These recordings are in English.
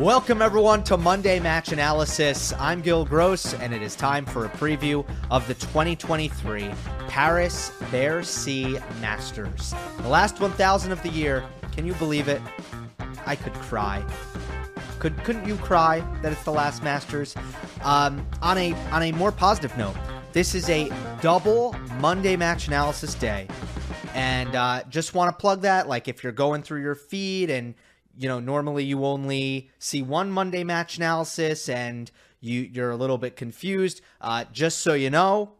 Welcome, everyone, to Monday Match Analysis. I'm Gill Gross, and it is time for a preview of the 2023 Paris Bercy Masters. The last 1,000 of the year. Can you believe it? I could cry. Could couldn't you cry that it's the last Masters? Um, on a on a more positive note, this is a double Monday Match Analysis day, and uh, just want to plug that. Like if you're going through your feed and you know, normally you only see one Monday match analysis and you you're a little bit confused. Uh, just so you know,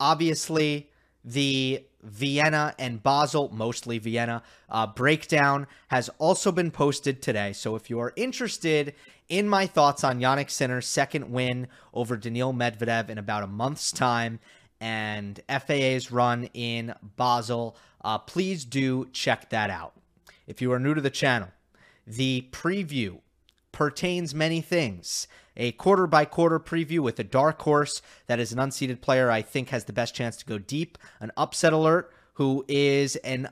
obviously the Vienna and Basel, mostly Vienna, uh, breakdown has also been posted today. So if you are interested in my thoughts on Jannik Sinner's second win over Daniil Medvedev in about a month's time and FAA's run in Basel, uh, please do check that out. If you are new to the channel, the preview pertains many things. A quarter by quarter preview with a dark horse that is an unseeded player I think has the best chance to go deep. An upset alert who is an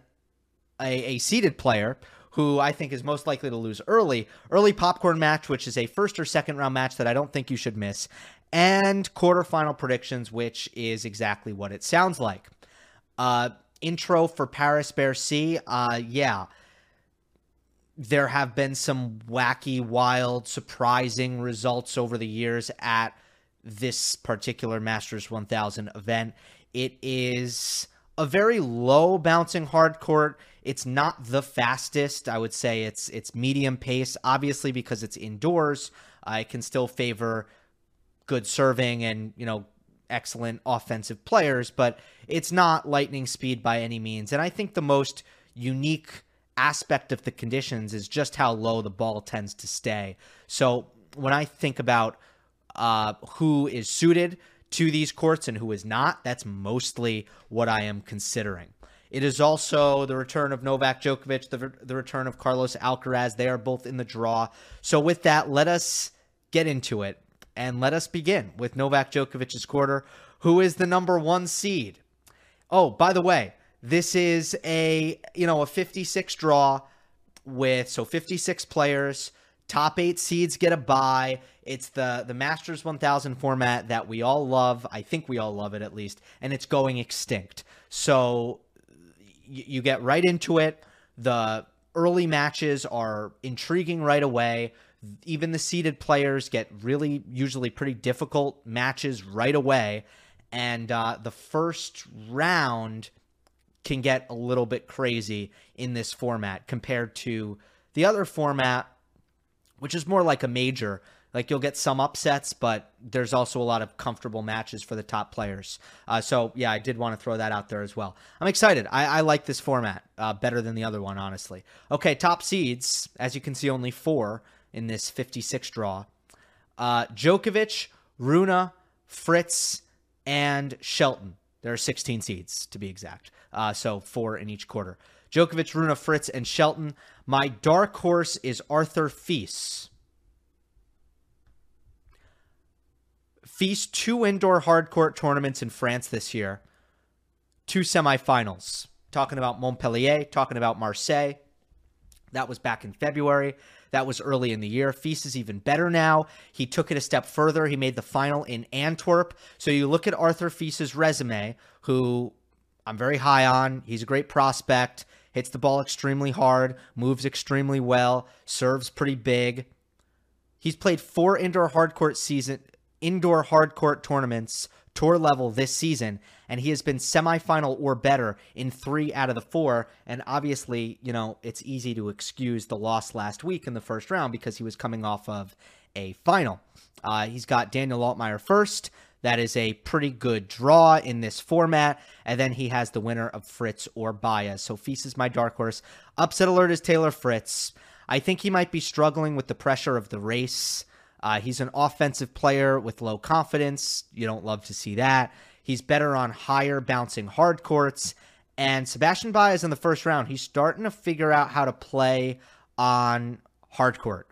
a, a seeded player who I think is most likely to lose early. Early popcorn match, which is a first or second round match that I don't think you should miss. And quarterfinal predictions, which is exactly what it sounds like. Uh, intro for Paris Bercy. Uh, yeah there have been some wacky, wild, surprising results over the years at this particular Masters 1000 event. It is a very low bouncing hard court. It's not the fastest. I would say it's it's medium pace. Obviously, because it's indoors, I can still favor good serving and you know excellent offensive players, but it's not lightning speed by any means. And I think the most unique aspect of the conditions is just how low the ball tends to stay. So when I think about uh, who is suited to these courts and who is not, that's mostly what I am considering. It is also the return of Novak Djokovic, the, the return of Carlos Alcaraz. They are both in the draw. So, with that, let us get into it and let us begin with Novak Djokovic's quarter, who is the number one seed. Oh, by the way, this is a, you know, a 56 draw with so 56 players, top 8 seeds get a bye. It's the the Masters 1000 format that we all love. I think we all love it at least, and it's going extinct. So you, you get right into it. The early matches are intriguing right away. Even the seeded players get really, usually pretty difficult matches right away. And uh, the first round can get a little bit crazy in this format compared to the other format, which is more like a major. Like you'll get some upsets, but there's also a lot of comfortable matches for the top players. Uh, so yeah, I did want to throw that out there as well. I'm excited. I, I like this format uh, better than the other one, honestly. Okay, top seeds. As you can see, only four in this 56 draw. Uh, Djokovic, Rune, Fritz, and Shelton. There are 16 seeds to be exact. Uh, so four in each quarter. Djokovic, Rune, Fritz, and Shelton. My dark horse is Arthur Fils. Fils two indoor hard court tournaments in France this year. Two semifinals. Talking about Montpellier, talking about Marseille. That was back in February. That was early in the year. Fils is even better now. He took it a step further. He made the final in Antwerp. So you look at Arthur Fils's resume, who I'm very high on. He's a great prospect, hits the ball extremely hard, moves extremely well, serves pretty big. He's played four indoor hardcourt season indoor hardcourt tournaments tour level this season, and he has been semifinal or better in three out of the four. And obviously, you know, it's easy to excuse the loss last week in the first round because he was coming off of a final. Uh, he's got Daniel Altmaier first. That is a pretty good draw in this format. And then he has the winner of Fritz or Baez. So Fils is my dark horse. Upset alert is Taylor Fritz. I think he might be struggling with the pressure of the race. Uh, he's an offensive player with low confidence. You don't love to see that. He's better on higher bouncing hard courts. And Sebastian Baez in the first round, he's starting to figure out how to play on hard court.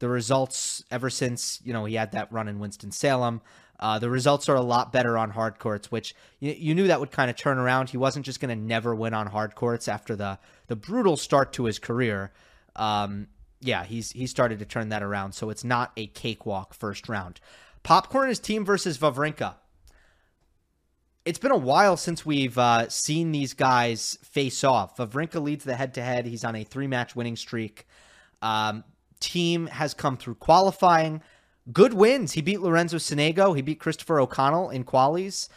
The results ever since, you know, he had that run in Winston-Salem, uh, the results are a lot better on hard courts, which you, you knew that would kind of turn around. He wasn't just going to never win on hard courts after the the brutal start to his career. Um, yeah, he's he started to turn that around. So it's not a cakewalk first round. Popcorn is Thiem versus Wawrinka. It's been a while since we've uh, seen these guys face off. Wawrinka leads the head to head. He's on a three match winning streak. Um, Thiem has come through qualifying. Good wins. He beat Lorenzo Sonego. He beat Christopher O'Connell in qualies.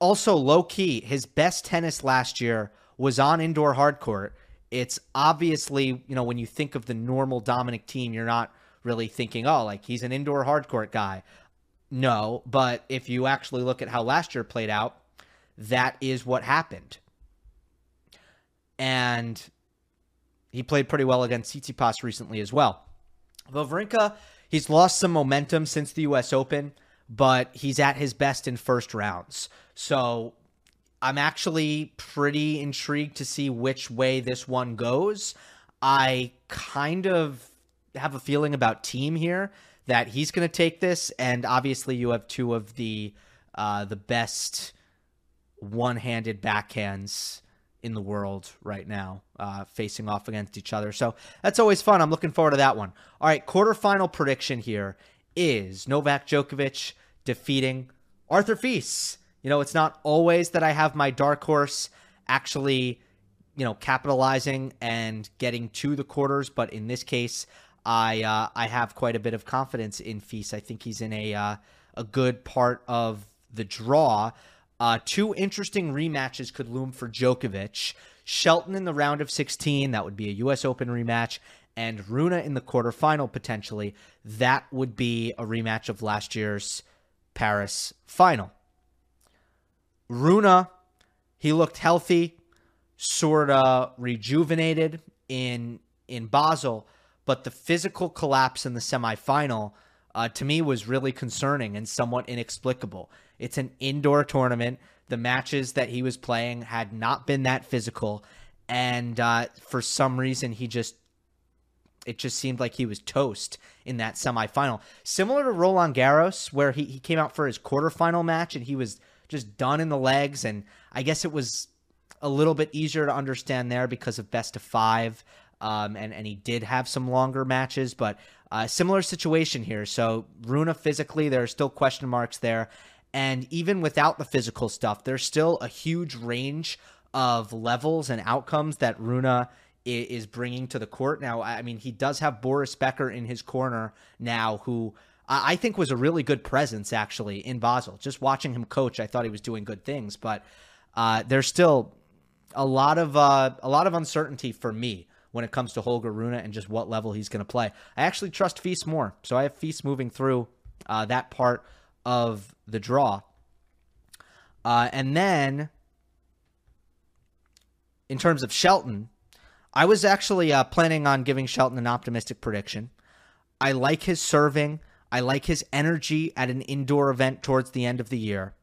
Also, low key, his best tennis last year was on indoor hard court it's obviously, you know, when you think of the normal Dominic Thiem, you're not really thinking, oh, like he's an indoor hardcourt guy. No, but if you actually look at how last year played out, that is what happened. And he played pretty well against Tsitsipas recently as well. Wawrinka, he's lost some momentum since the U.S. Open, but he's at his best in first rounds. So I'm actually pretty intrigued to see which way this one goes. I kind of have a feeling about Thiem here that he's going to take this, and obviously you have two of the uh, the best one-handed backhands in the world right now, uh, facing off against each other. So that's always fun. I'm looking forward to that one. All right, quarterfinal prediction here is Novak Djokovic defeating Arthur Fils. You know, it's not always that I have my dark horse actually, you know, capitalizing and getting to the quarters, but in this case, I uh, I have quite a bit of confidence in Fils. I think he's in a uh, a good part of the draw. Uh, two interesting rematches could loom for Djokovic. Shelton in the round of 16, that would be a U.S. Open rematch, and Rune in the quarterfinal potentially. That would be a rematch of last year's Paris final. Rune, he looked healthy, sort of rejuvenated in in Basel, but the physical collapse in the semifinal uh, to me was really concerning and somewhat inexplicable. It's an indoor tournament. The matches that he was playing had not been that physical, and uh, for some reason he just it just seemed like he was toast in that semifinal. Similar to Roland Garros, where he, he came out for his quarterfinal match and he was just done in the legs. And I guess it was a little bit easier to understand there because of best of five. Um, and, and he did have some longer matches, but uh, similar situation here. So Rune physically, there are still question marks there. And even without the physical stuff, there's still a huge range of levels and outcomes that Rune is bringing to the court. Now, I mean, he does have Boris Becker in his corner now, who I think was a really good presence actually in Basel. Just watching him coach, I thought he was doing good things, but uh, there's still a lot of uh, a lot of uncertainty for me when it comes to Holger Rune and just what level he's going to play. I actually trust Fils more, so I have Fils moving through uh, that part of the draw, uh, and then in terms of Shelton, I was actually uh, planning on giving Shelton an optimistic prediction. I like his serving. I like his energy at an indoor event towards the end of the year.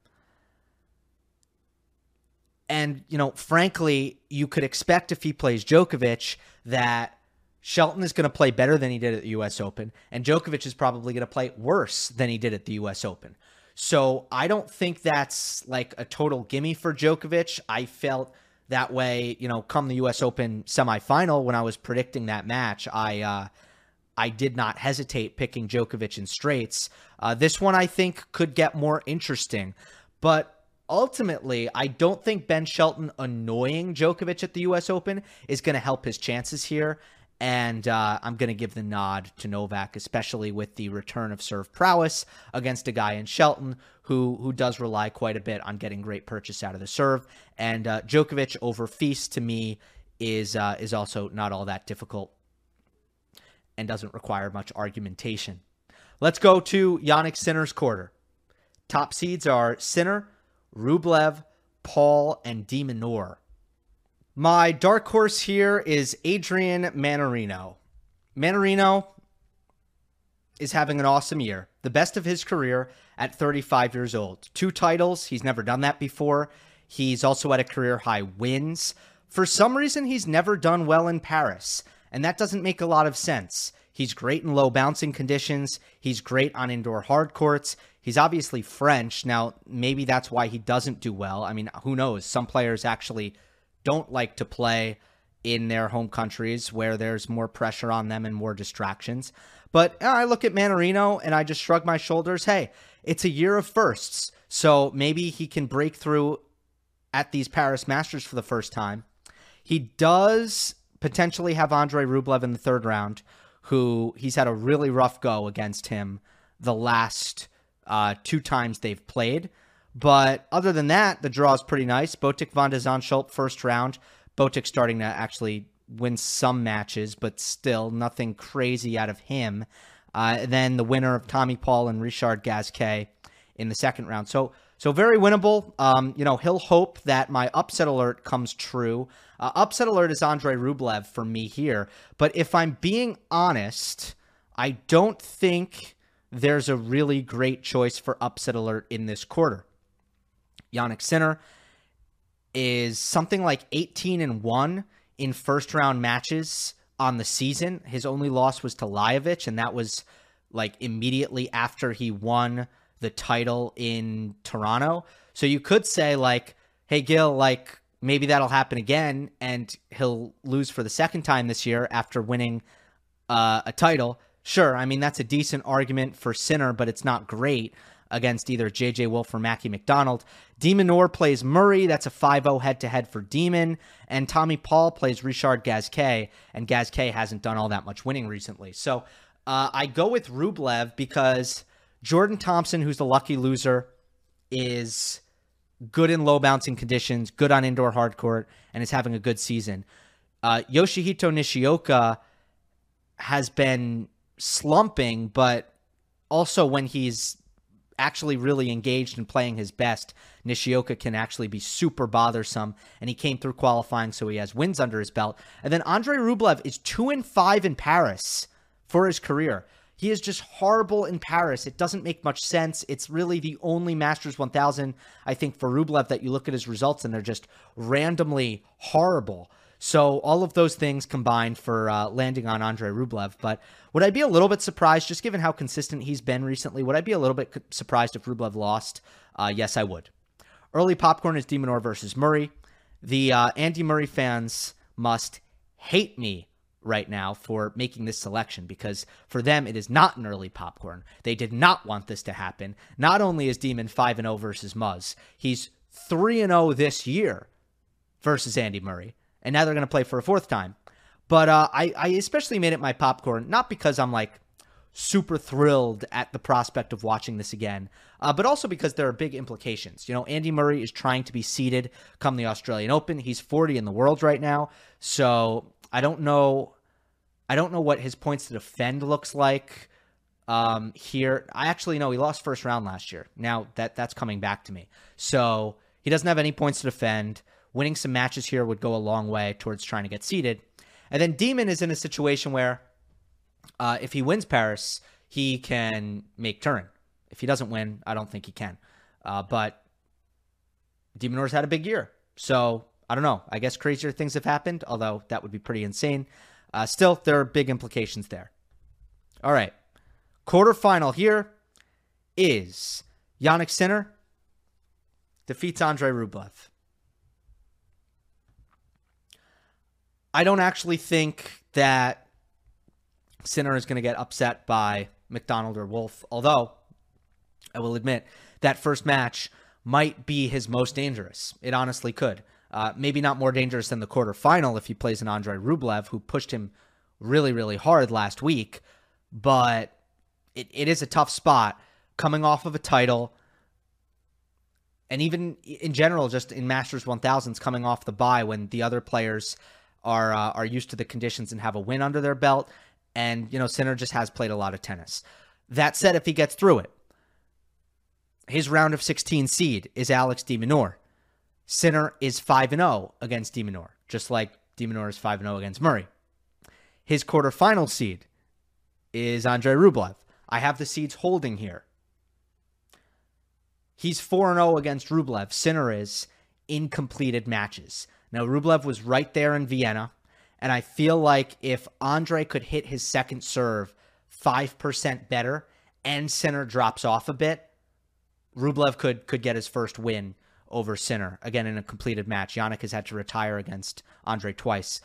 And, you know, frankly, you could expect if he plays Djokovic that Shelton is going to play better than he did at the US Open, and Djokovic is probably going to play worse than he did at the US Open. So I don't think that's like a total gimme for Djokovic. I felt that way, you know, come the US Open semifinal when I was predicting that match. I, uh, I did not hesitate picking Djokovic in straights. Uh, this one I think could get more interesting, but ultimately, I don't think Ben Shelton annoying Djokovic at the U.S. Open is going to help his chances here. And uh, I'm going to give the nod to Novak, especially with the return of serve prowess against a guy in Shelton who who does rely quite a bit on getting great purchase out of the serve. And uh, Djokovic over Fils to me is uh, is also not all that difficult and doesn't require much argumentation. Let's go to Jannik Sinner's quarter. Top seeds are Sinner, Rublev, Paul, and de Minaur. My dark horse here is Adrian Mannarino. Mannarino is having an awesome year, the best of his career at 35 years old. Two titles, he's never done that before. He's also at a career high wins. For some reason, he's never done well in Paris, and that doesn't make a lot of sense. He's great in low bouncing conditions. He's great on indoor hard courts. He's obviously French. Now, maybe that's why he doesn't do well. I mean, who knows? Some players actually don't like to play in their home countries where there's more pressure on them and more distractions. But uh, I look at Mannarino and I just shrug my shoulders. Hey, it's a year of firsts. So maybe he can break through at these Paris Masters for the first time. He does potentially have Andre Rublev in the third round, who he's had a really rough go against him the last uh, two times they've played. But other than that, the draw is pretty nice. Botic van de Zandschulp first round. Botic starting to actually win some matches, but still nothing crazy out of him. Uh, then the winner of Tommy Paul and Richard Gasquet in the second round. So so very winnable. Um, you know, he'll hope that my upset alert comes true. Uh, upset alert is Andre Rublev for me here. But if I'm being honest, I don't think there's a really great choice for upset alert in this quarter. Jannik Sinner is something like 18 and 1 in first round matches on the season. His only loss was to Lajovic, and that was like immediately after he won the title in Toronto. So you could say, like, hey, Gill, like, maybe that'll happen again, and he'll lose for the second time this year after winning uh, a title. Sure, I mean, that's a decent argument for Sinner, but it's not great against either JJ Wolf or Mackie McDonald. de Minaur plays Murray. That's a 5 0 head to head for Demon. And Tommy Paul plays Richard Gasquet. And Gasquet hasn't done all that much winning recently. So uh, I go with Rublev because Jordan Thompson, who's the lucky loser, is good in low bouncing conditions, good on indoor hard court, and is having a good season. Uh, Yoshihito Nishioka has been slumping, but also when he's actually really engaged and playing his best, Nishioka can actually be super bothersome. And he came through qualifying, so he has wins under his belt. And then Andre Rublev is two and five in Paris for his career. He is just horrible in Paris. It doesn't make much sense. It's really the only Masters 1000, I think, for Rublev that you look at his results and they're just randomly horrible. So all of those things combined for uh, landing on Andre Rublev. But would I be a little bit surprised, just given how consistent he's been recently? Would I be a little bit surprised if Rublev lost? Uh, yes, I would. Early popcorn is de Minaur versus Murray. The uh, Andy Murray fans must hate me right now for making this selection because for them it is not an early popcorn. They did not want this to happen. Not only is Demon 5 and 0 versus Muzz, he's 3 and 0 this year versus Andy Murray. And now they're going to play for a fourth time. But uh, I, I especially made it my popcorn, not because I'm like super thrilled at the prospect of watching this again, uh, but also because there are big implications. You know, Andy Murray is trying to be seeded come the Australian Open. He's 40 in the world right now. So I don't know. I don't know what his points to defend looks like um, here. I actually know he lost first round last year. Now that that's coming back to me. So he doesn't have any points to defend. Winning some matches here would go a long way towards trying to get seeded. And then Demon is in a situation where uh, if he wins Paris, he can make Turin. If he doesn't win, I don't think he can. Uh, but de Minaur's had a big year. So I don't know. I guess crazier things have happened, although that would be pretty insane. Uh, still, there are big implications there. All right. Quarterfinal here is Jannik Sinner defeats Andre Rublev. I don't actually think that Sinner is going to get upset by McDonald or Wolf, although I will admit that first match might be his most dangerous. It honestly could. Uh, maybe not more dangerous than the quarterfinal if he plays an Andre Rublev, who pushed him really, really hard last week, but it, it is a tough spot coming off of a title. And even in general, just in Masters 1000s, coming off the bye when the other players are uh, are used to the conditions and have a win under their belt. And, you know, Sinner just has played a lot of tennis. That said, if he gets through it, his round of 16 seed is Alex de Minaur. Sinner is 5 0 against de Minaur, just like de Minaur is 5 0 against Murray. His quarterfinal seed is Andrei Rublev. I have the seeds holding here. He's 4 0 against Rublev. Sinner is in completed matches. Now, Rublev was right there in Vienna, and I feel like if Andre could hit his second serve 5% better and Sinner drops off a bit, Rublev could could get his first win over Sinner again in a completed match. Jannik has had to retire against Andre twice.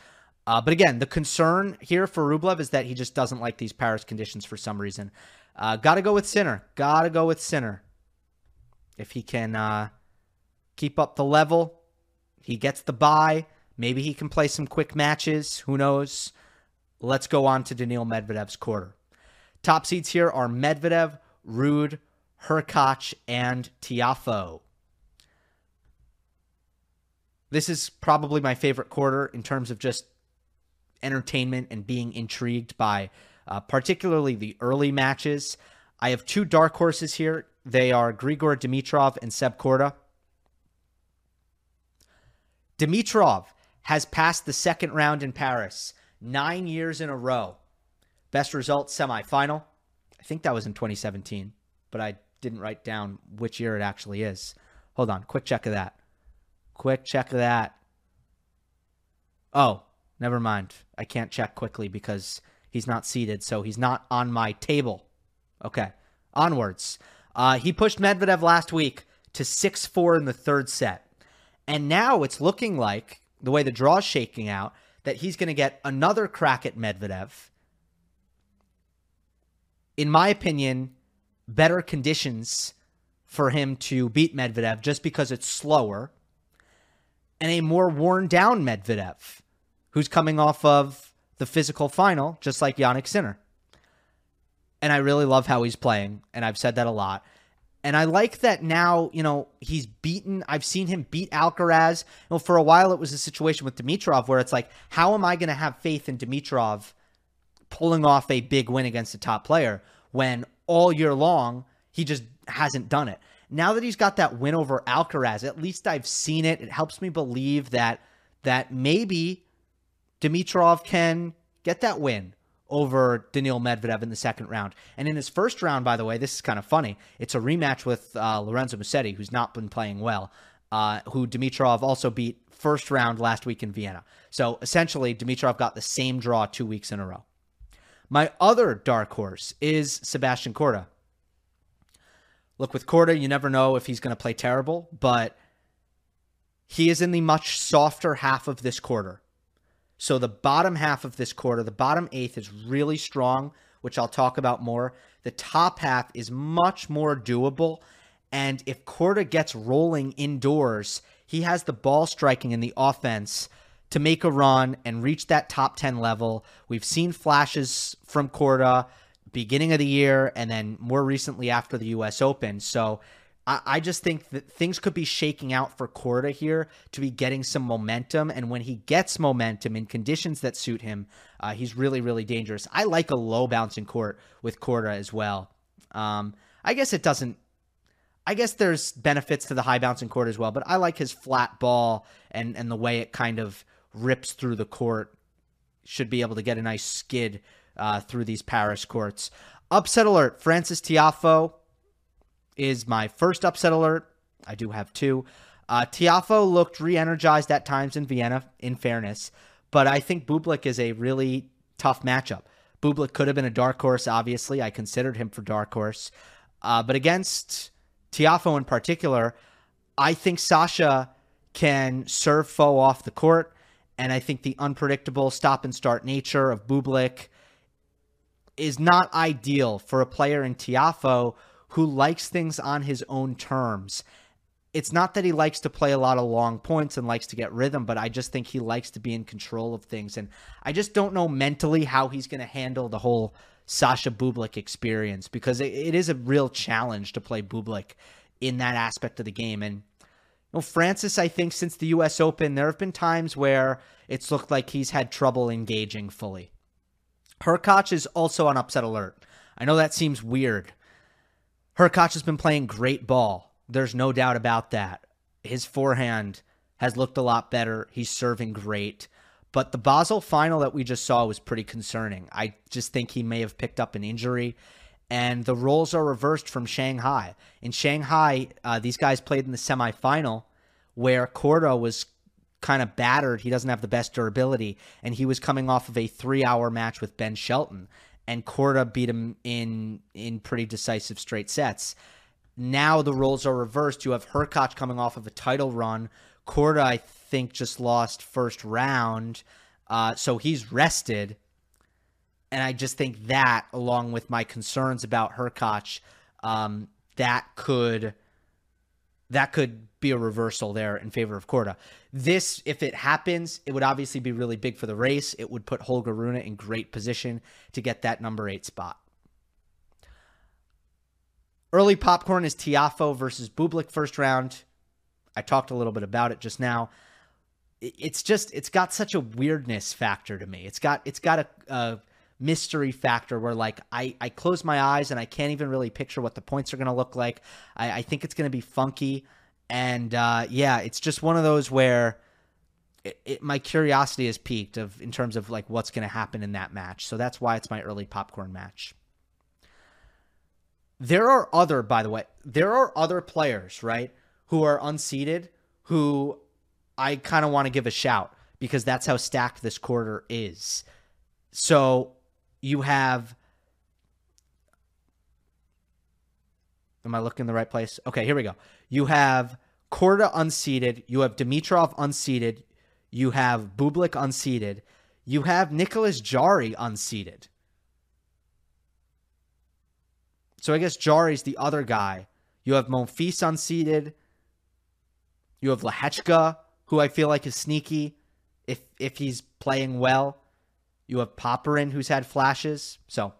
Uh, but again, the concern here for Rublev is that he just doesn't like these Paris conditions for some reason. Uh, Got to go with Sinner. Got to go with Sinner. If he can uh, keep up the level, he gets the bye. Maybe he can play some quick matches. Who knows? Let's go on to Daniil Medvedev's quarter. Top seeds here are Medvedev, Ruud, Hurkacz, and Tiafoe. This is probably my favorite quarter in terms of just entertainment and being intrigued by uh, particularly the early matches. I have two dark horses here. They are Grigor Dimitrov and Seb Korda. Dimitrov has passed the second round in Paris nine years in a row. Best result semifinal. I think that was in 2017, but I didn't write down which year it actually is. Hold on, quick check of that. Quick check of that. Oh, never mind. I can't check quickly because he's not seated, so he's not on my table. Okay, onwards. Uh, he pushed Medvedev last week to 6 4 in the third set. And now it's looking like, the way the draw's shaking out, that he's going to get another crack at Medvedev. In my opinion, better conditions for him to beat Medvedev just because it's slower, and a more worn down Medvedev who's coming off of the physical final, just like Jannik Sinner. And I really love how he's playing, and I've said that a lot. And I like that now, you know, he's beaten. I've seen him beat Alcaraz. You know, for a while it was a situation with Dimitrov where it's like, how am I going to have faith in Dimitrov pulling off a big win against a top player when all year long he just hasn't done it? Now that he's got that win over Alcaraz, at least I've seen it. It helps me believe that that maybe Dimitrov can get that win over Daniil Medvedev in the second round. And in his first round, by the way, this is kind of funny. It's a rematch with uh, Lorenzo Musetti, who's not been playing well, uh, who Dimitrov also beat first round last week in Vienna. So essentially, Dimitrov got the same draw two weeks in a row. My other dark horse is Sebastian Korda. Look, with Korda, you never know if he's going to play terrible, but he is in the much softer half of this quarter. So the bottom half of this quarter, the bottom eighth is really strong, which I'll talk about more. The top half is much more doable. And if Korda gets rolling indoors, he has the ball striking in the offense to make a run and reach that top 10 level. We've seen flashes from Korda beginning of the year and then more recently after the US Open. So I, I just think that things could be shaking out for Korda here to be getting some momentum. And when he gets momentum in conditions that suit him, uh, he's really, really dangerous. I like a low bouncing court with Korda as well. Um, I guess it doesn't. I guess there's benefits to the high bouncing court as well, but I like his flat ball and and the way it kind of rips through the court. Should be able to get a nice skid uh, through these Paris courts. Upset alert: Francis Tiafoe is my first upset alert. I do have two. Uh, Tiafoe looked re energized at times in Vienna, in fairness, but I think Bublik is a really tough matchup. Bublik could have been a dark horse, obviously. I considered him for dark horse. Uh, but against Tiafoe in particular, I think Sasha can serve Foe off the court. And I think the unpredictable stop and start nature of Bublik is not ideal for a player in Tiafoe who likes things on his own terms. it's not that he likes to play a lot of long points and likes to get rhythm, but I just think he likes to be in control of things. And I just don't know mentally how he's going to handle the whole Sasha Bublik experience because it, it is a real challenge to play Bublik in that aspect of the game. And you know, Francis, I think since the U.S. Open, there have been times where it's looked like he's had trouble engaging fully. Hurkacz is also on upset alert. I know that seems weird. Hurkacz has been playing great ball there's no doubt about that. His forehand has looked a lot better. He's serving great. But the Basel final that we just saw was pretty concerning. I just think he may have picked up an injury. And the roles are reversed from Shanghai. In Shanghai, uh, these guys played in the semifinal where Korda was kind of battered. He doesn't have the best durability. And he was coming off of a three hour match with Ben Shelton. And Korda beat him in in pretty decisive straight sets. Now the roles are reversed. You have Hurkacz coming off of a title run. Korda, I think, just lost first round. Uh, so he's rested. And I just think that, along with my concerns about Hurkacz, um, that could that could be a reversal there in favor of Korda. This, if it happens, it would obviously be really big for the race. It would put Holger Rune in great position to get that number eight spot. Early popcorn is Tiafoe versus Bublik first round. I talked a little bit about it just now. It's just it's got such a weirdness factor to me. It's got it's got a, a mystery factor where like I, I close my eyes and I can't even really picture what the points are going to look like. I, I think it's going to be funky. And uh, yeah, it's just one of those where it, it, my curiosity is peaked of in terms of like what's going to happen in that match. So that's why it's my early popcorn match. There are other, by the way, there are other players, right, who are unseeded who I kind of want to give a shout because that's how stacked this quarter is. So you have. Am I looking in the right place? Okay, here we go. You have Korda unseeded. You have Dimitrov unseeded. You have Bublik unseeded. You have Nicolas Jarry unseeded. So I guess Jarry's the other guy. You have Monfils unseated. You have Lehecka, who I feel like is sneaky if if he's playing well. You have Popyrin, who's had flashes. So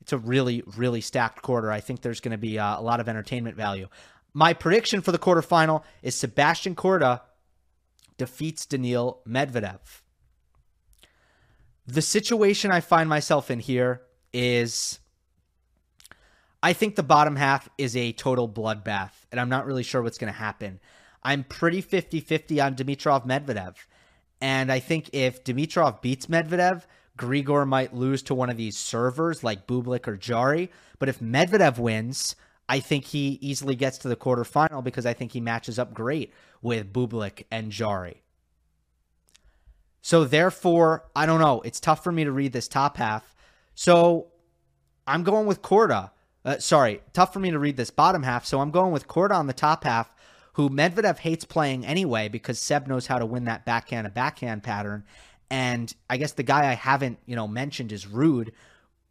it's a really, really stacked quarter. I think there's going to be uh, a lot of entertainment value. My prediction for the quarterfinal is Sebastian Korda defeats Daniil Medvedev. The situation I find myself in here is I think the bottom half is a total bloodbath, and I'm not really sure what's going to happen. I'm pretty 50 50 on Dimitrov Medvedev. And I think if Dimitrov beats Medvedev, Grigor might lose to one of these servers like Bublik or Jarry. But if Medvedev wins, I think he easily gets to the quarterfinal because I think he matches up great with Bublik and Jarry. So therefore, I don't know. It's tough for me to read this top half. So I'm going with Korda. Uh, sorry, tough for me to read this bottom half, so I'm going with Korda on the top half, who Medvedev hates playing anyway because Seb knows how to win that backhand to backhand pattern. And I guess the guy I haven't, you know, mentioned is Ruud.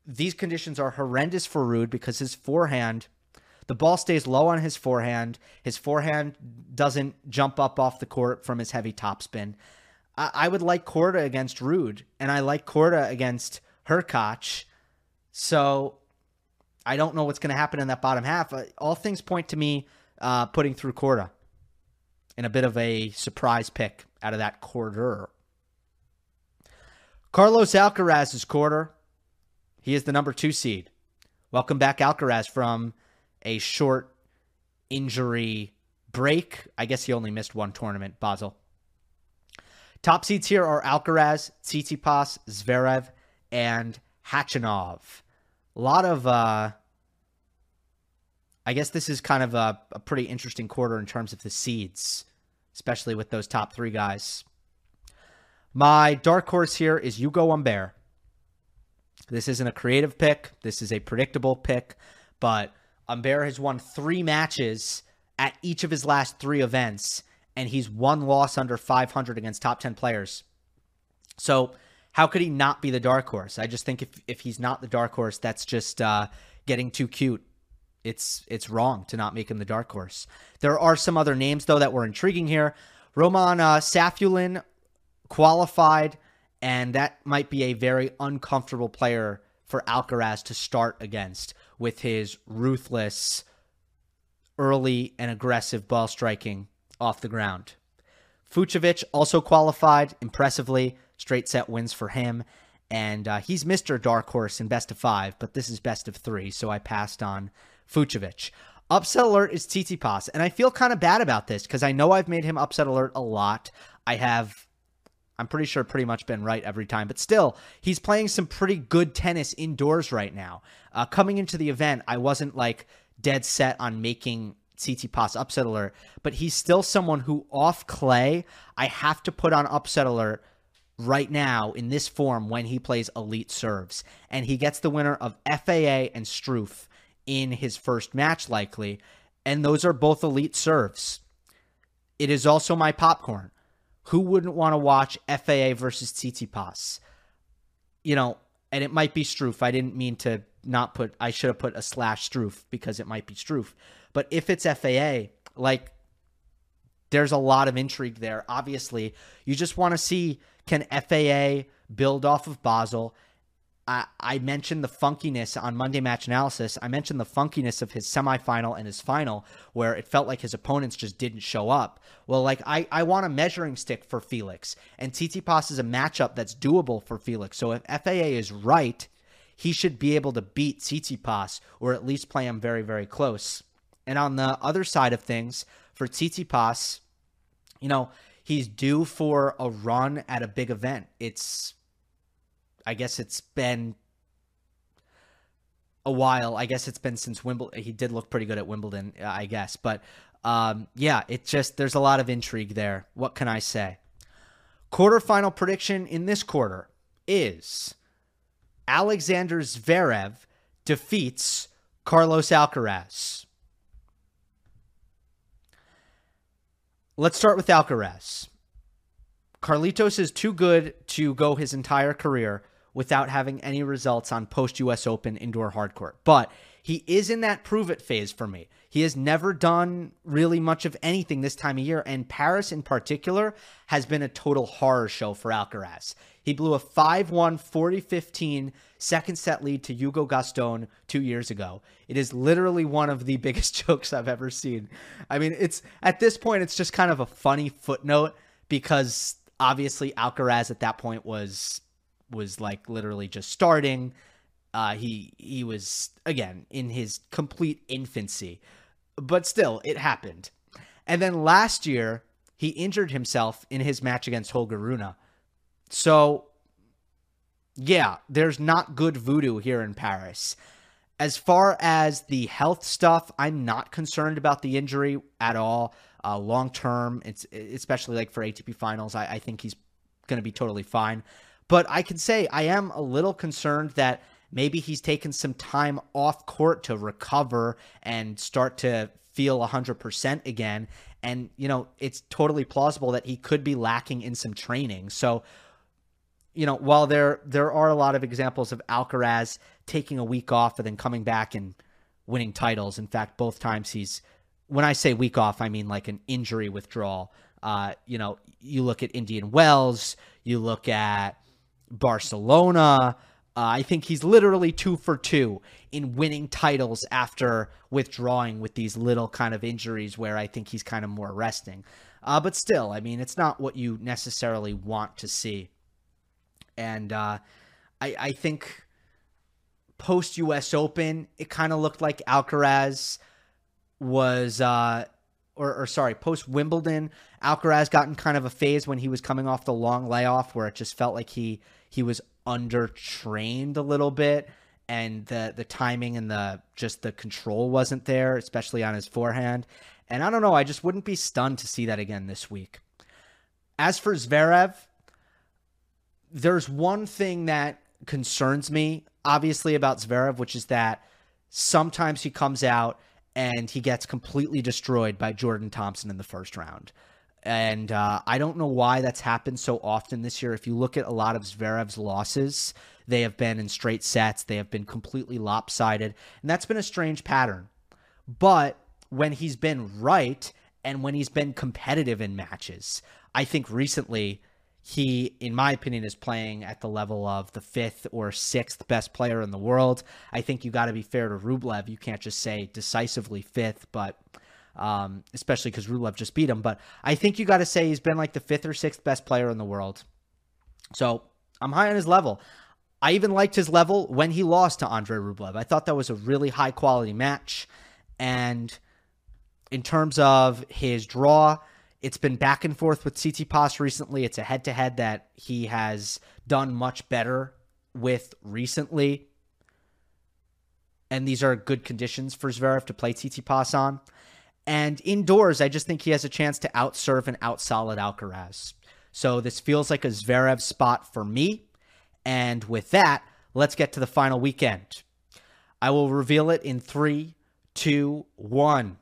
These conditions are horrendous for Ruud because his forehand, the ball stays low on his forehand. His forehand doesn't jump up off the court from his heavy topspin. I, I would like Korda against Ruud, and I like Korda against Hurkacz. So I don't know what's going to happen in that bottom half. Uh, all things point to me uh, putting through Korda in a bit of a surprise pick out of that quarter. Carlos Alcaraz's quarter. He is the number two seed. Welcome back, Alcaraz, from a short injury break. I guess he only missed one tournament, Basel. Top seeds here are Alcaraz, Tsitsipas, Zverev, and Khachanov a lot of uh I guess this is kind of a, a pretty interesting quarter in terms of the seeds, especially with those top three guys. My dark horse here is Hugo Humbert. This isn't a creative pick. This is a predictable pick, but Humbert has won three matches at each of his last three events, and he's one loss under 500 against top 10 players. So how could he not be the dark horse? I just think if if he's not the dark horse, that's just uh, getting too cute. It's it's wrong to not make him the dark horse. There are some other names though that were intriguing here. Roman uh, Safiullin qualified, and that might be a very uncomfortable player for Alcaraz to start against with his ruthless, early and aggressive ball striking off the ground. Fucsovics also qualified impressively, straight set wins for him. And uh, he's Mr. Dark Horse in best of five, but this is best of three, so I passed on Fucsovics. Upset alert is Tsitsipas, and I feel kind of bad about this because I know I've made him upset alert a lot. I have, I'm pretty sure, pretty much been right every time, but still, he's playing some pretty good tennis indoors right now. Uh, coming into the event, I wasn't like dead set on making Tsitsipas upset alert, but he's still someone who off clay, I have to put on upset alert right now in this form when he plays elite serves. And he gets the winner of FAA and Struff in his first match, likely. And those are both elite serves. It is also my popcorn. Who wouldn't want to watch FAA versus Tsitsipas? You know, and it might be Struff. I didn't mean to not put, I should have put a slash Struff because it might be Struff. But if it's FAA, like, there's a lot of intrigue there. Obviously, you just want to see can FAA build off of Basel? I, I mentioned the funkiness on Monday Match Analysis. I mentioned the funkiness of his semifinal and his final, where it felt like his opponents just didn't show up. Well, like I, I want a measuring stick for Felix, and Tsitsipas is a matchup that's doable for Felix. So if FAA is right, he should be able to beat Tsitsipas or at least play him very, very close. And on the other side of things, for Tsitsipas, you know, he's due for a run at a big event. It's, I guess it's been a while. I guess it's been since Wimbledon. He did look pretty good at Wimbledon, I guess. But um, yeah, it just, there's a lot of intrigue there. What can I say? Quarterfinal prediction in this quarter is Alexander Zverev defeats Carlos Alcaraz. Let's start with Alcaraz. Carlitos is too good to go his entire career without having any results on post US Open indoor hardcourt. But he is in that prove it phase for me. He has never done really much of anything this time of year, and Paris in particular has been a total horror show for Alcaraz. He blew a 5 1 40 15 second set lead to Hugo Gaston two years ago. It is literally one of the biggest jokes I've ever seen. I mean, it's at this point, it's just kind of a funny footnote because obviously Alcaraz at that point was was like literally just starting. Uh, he he was again in his complete infancy, but still it happened. And then last year he injured himself in his match against Holger Rune. So yeah, there's not good voodoo here in Paris. As far as the health stuff, I'm not concerned about the injury at all. Uh, long term, it's especially like for ATP finals, I, I think he's going to be totally fine. But I can say I am a little concerned that maybe he's taken some time off court to recover and start to feel 100% again. And, you know, it's totally plausible that he could be lacking in some training. So, you know, while there there are a lot of examples of Alcaraz taking a week off and then coming back and winning titles. In fact, both times he's when I say week off, I mean like an injury withdrawal. Uh, you know, you look at Indian Wells, you look at Barcelona. Uh, I think he's literally two for two in winning titles after withdrawing with these little kind of injuries where I think he's kind of more resting. Uh, but still, I mean, it's not what you necessarily want to see. And uh, I, I think post US Open, it kind of looked like Alcaraz was, uh, or, or sorry, post Wimbledon, Alcaraz got in kind of a phase when he was coming off the long layoff where it just felt like he he was undertrained a little bit and the the timing and the just the control wasn't there, especially on his forehand. And I don't know, I just wouldn't be stunned to see that again this week. As for Zverev, there's one thing that concerns me, obviously, about Zverev, which is that sometimes he comes out and he gets completely destroyed by Jordan Thompson in the first round. And uh, I don't know why that's happened so often this year. If you look at a lot of Zverev's losses, they have been in straight sets, they have been completely lopsided. And that's been a strange pattern. But when he's been right and when he's been competitive in matches, I think recently he, in my opinion, is playing at the level of the fifth or sixth best player in the world. I think you got to be fair to Rublev. You can't just say decisively fifth, but um, especially because Rublev just beat him. But I think you got to say he's been like the fifth or sixth best player in the world. So I'm high on his level. I even liked his level when he lost to Andre Rublev. I thought that was a really high quality match. And in terms of his draw, it's been back and forth with Tsitsipas recently. It's a head to head that he has done much better with recently. And these are good conditions for Zverev to play Tsitsipas on. And indoors, I just think he has a chance to outserve and outsolid Alcaraz. So this feels like a Zverev spot for me. And with that, let's get to the final weekend. I will reveal it in three, two, one.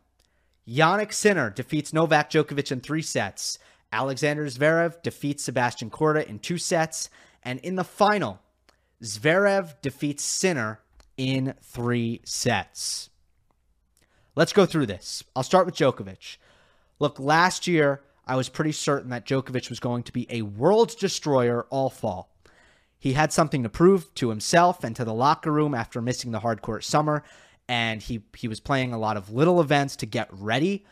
Jannik Sinner defeats Novak Djokovic in three sets. Alexander Zverev defeats Sebastian Korda in two sets. And in the final, Zverev defeats Sinner in three sets. Let's go through this. I'll start with Djokovic. Look, last year, I was pretty certain that Djokovic was going to be a world destroyer all fall. He had something to prove to himself and to the locker room after missing the hardcourt summer, and he he was playing a lot of little events to get ready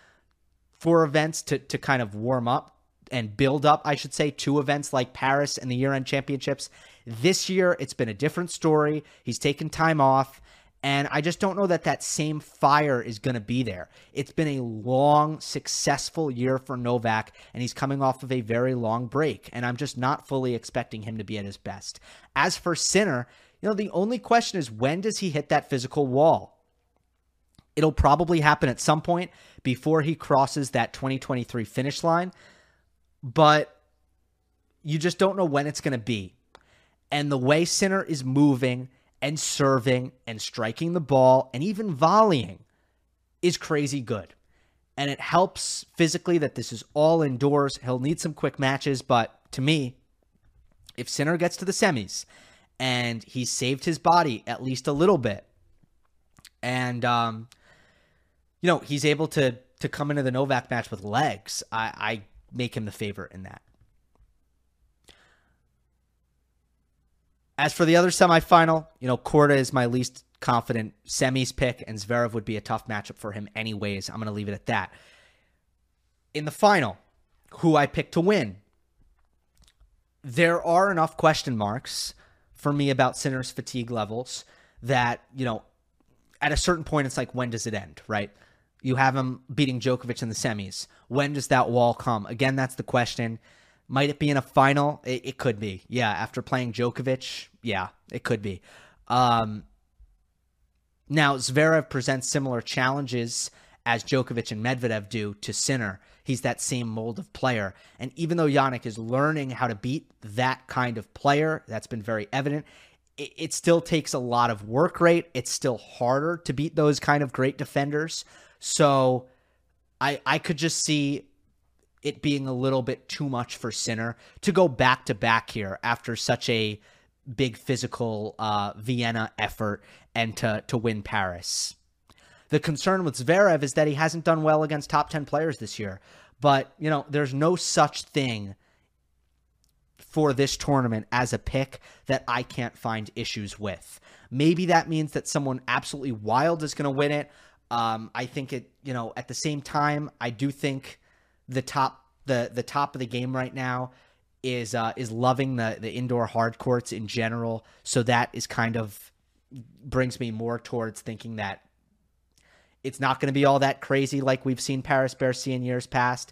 for events to to kind of warm up and build up, I should say, to events like Paris and the year-end championships. This year, it's been a different story. He's taken time off. And I just don't know that that same fire is going to be there. It's been a long, successful year for Novak, and he's coming off of a very long break. And I'm just not fully expecting him to be at his best. As for Sinner, you know, the only question is when does he hit that physical wall? It'll probably happen at some point before he crosses that 2023 finish line, but you just don't know when it's going to be. And the way Sinner is moving, and serving and striking the ball and even volleying is crazy good. And it helps physically that this is all indoors. He'll need some quick matches, but to me, if Sinner gets to the semis and he saved his body at least a little bit, and um, you know he's able to to come into the Novak match with legs, I, I make him the favorite in that. As for the other semifinal, you know, Korda is my least confident semis pick, and Zverev would be a tough matchup for him anyways. I'm going to leave it at that. In the final, who I picked to win, there are enough question marks for me about Sinner's fatigue levels that, you know, at a certain point, it's like, when does it end, right? You have him beating Djokovic in the semis. When does that wall come? Again, that's the question. Might it be in a final? It, it could be. Yeah, after playing Djokovic, yeah, it could be. Um, now, Zverev presents similar challenges as Djokovic and Medvedev do to Sinner. He's that same mold of player. And even though Jannik is learning how to beat that kind of player, that's been very evident, it, it still takes a lot of work rate. It's still harder to beat those kind of great defenders. So I I could just see it being a little bit too much for Sinner to go back to back here after such a big physical uh, Vienna effort and to to win Paris. The concern with Zverev is that he hasn't done well against top 10 players this year. But, you know, there's no such thing for this tournament as a pick that I can't find issues with. Maybe that means that someone absolutely wild is going to win it. Um, I think it, you know, at the same time, I do think the top the the top of the game right now is uh, is loving the the indoor hard courts in general. So that is kind of brings me more towards thinking that it's not going to be all that crazy like we've seen Paris Bercy in years past.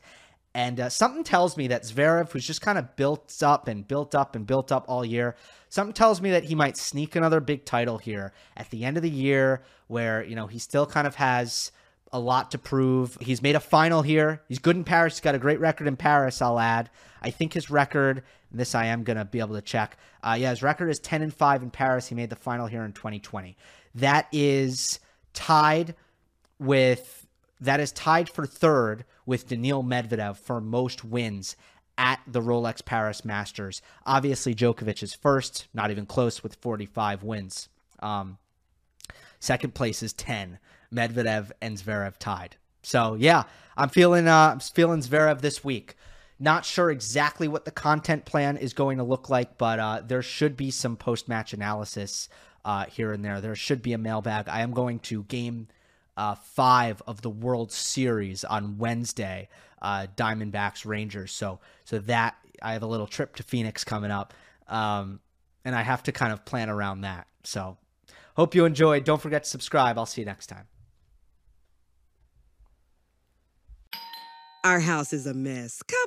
And uh, something tells me that Zverev, who's just kind of built up and built up and built up all year, something tells me that he might sneak another big title here at the end of the year, where you know he still kind of has a lot to prove. He's made a final here. He's good in Paris. He's got a great record in Paris, I'll add. I think his record, this I am going to be able to check. Uh, yeah, his record is 10 and 5 in Paris. He made the final here in 2020. That is tied with that is tied for third with Daniil Medvedev for most wins at the Rolex Paris Masters. Obviously, Djokovic is first, not even close with 45 wins. Um, second place is 10 Medvedev and Zverev tied. So yeah, I'm feeling uh, I'm feeling Zverev this week. Not sure exactly what the content plan is going to look like, but uh, there should be some post match analysis uh, here and there. There should be a mailbag. I am going to game uh, five of the World Series on Wednesday, uh, Diamondbacks Rangers. So so that I have a little trip to Phoenix coming up, um, and I have to kind of plan around that. So hope you enjoyed. Don't forget to subscribe. I'll see you next time. Our house is a mess. Come